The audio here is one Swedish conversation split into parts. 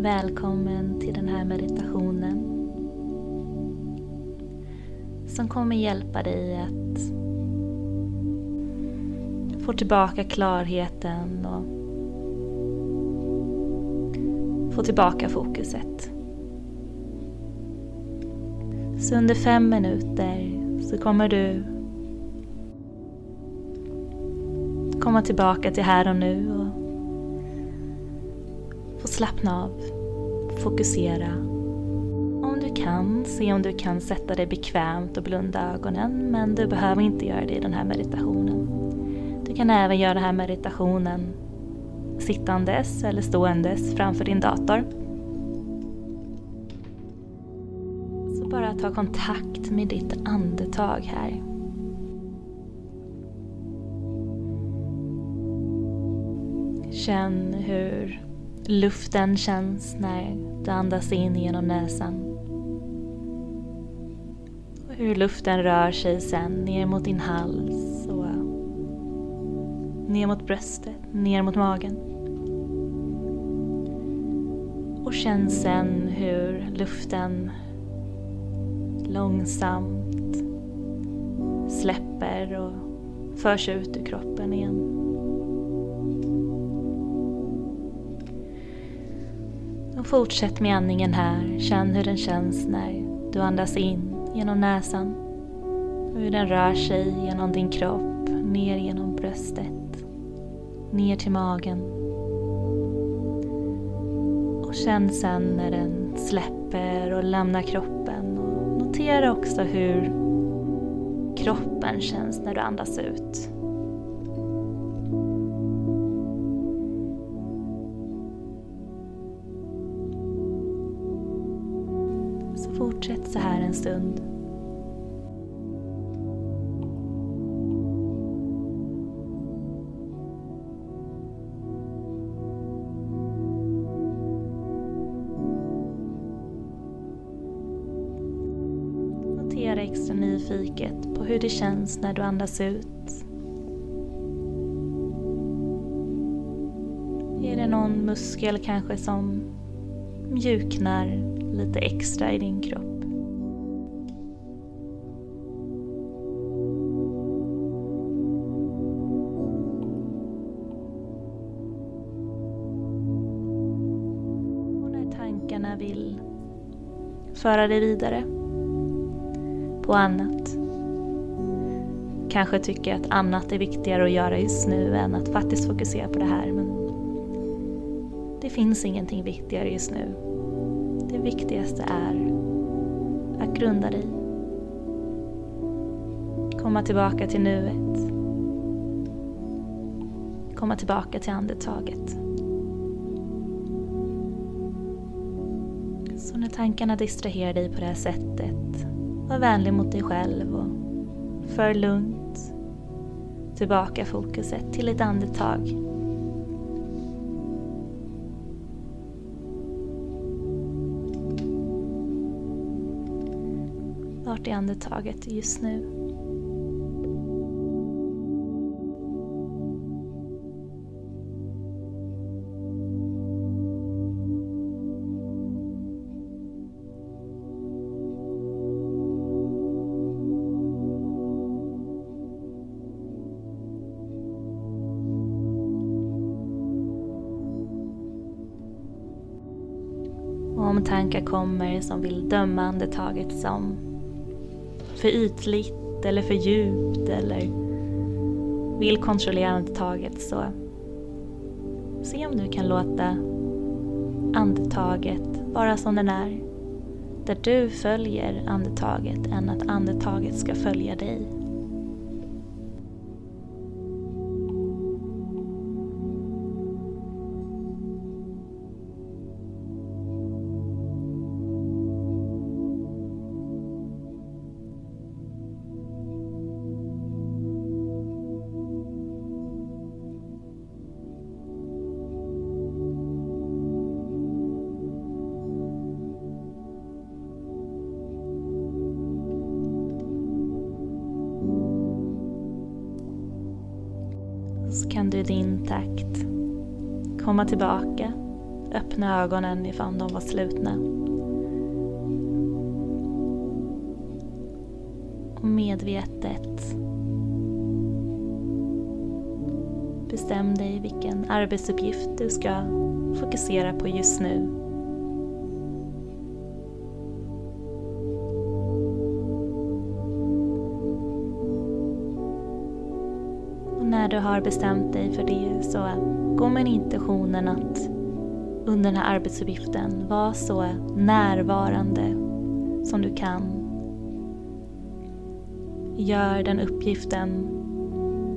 Välkommen till den här meditationen som kommer hjälpa dig att få tillbaka klarheten och få tillbaka fokuset. Så under fem minuter så kommer du komma tillbaka till här och nu och få slappna av, fokusera. Om du kan, se om du kan sätta dig bekvämt och blunda ögonen men du behöver inte göra det i den här meditationen. Du kan även göra den här meditationen sittandes eller ståendes framför din dator. Så bara ta kontakt med ditt andetag här. Känn hur luften känns när du andas in genom näsan. Och hur luften rör sig sen ner mot din hals och ner mot bröstet, ner mot magen. Och känn sen hur luften långsamt släpper och förs ut ur kroppen igen. Och fortsätt med andningen här. Känn hur den känns när du andas in genom näsan. Och hur den rör sig genom din kropp, ner genom bröstet, ner till magen. Och känn sen när den släpper och lämnar kroppen. Och notera också hur kroppen känns när du andas ut. Fortsätt så här en stund. Notera extra nyfiket på hur det känns när du andas ut. Är det någon muskel kanske som mjuknar lite extra i din kropp. Och när tankarna vill föra dig vidare på annat. Kanske tycker att annat är viktigare att göra just nu än att faktiskt fokusera på det här men det finns ingenting viktigare just nu viktigaste är att grunda dig. Komma tillbaka till nuet. Komma tillbaka till andetaget. Så när tankarna distraherar dig på det här sättet, var vänlig mot dig själv och för lugnt tillbaka fokuset till ett andetag. Vart är andetaget just nu? om tankar kommer som vill döma andetaget som för ytligt eller för djupt eller vill kontrollera andetaget så se om du kan låta andetaget vara som den är. Där du följer andetaget än att andetaget ska följa dig. Så kan du i din takt komma tillbaka öppna ögonen ifall de var slutna. Och medvetet bestäm dig vilken arbetsuppgift du ska fokusera på just nu. När du har bestämt dig för det så gå med intentionen att under den här arbetsuppgiften vara så närvarande som du kan. Gör den uppgiften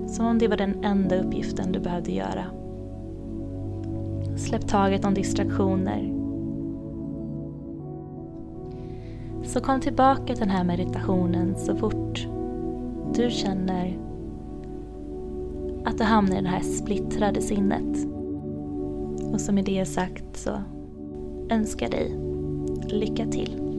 som om det var den enda uppgiften du behövde göra. Släpp taget om distraktioner. Så kom tillbaka till den här meditationen så fort du känner att du hamnar i det här splittrade sinnet. Och som med det sagt så önskar dig lycka till.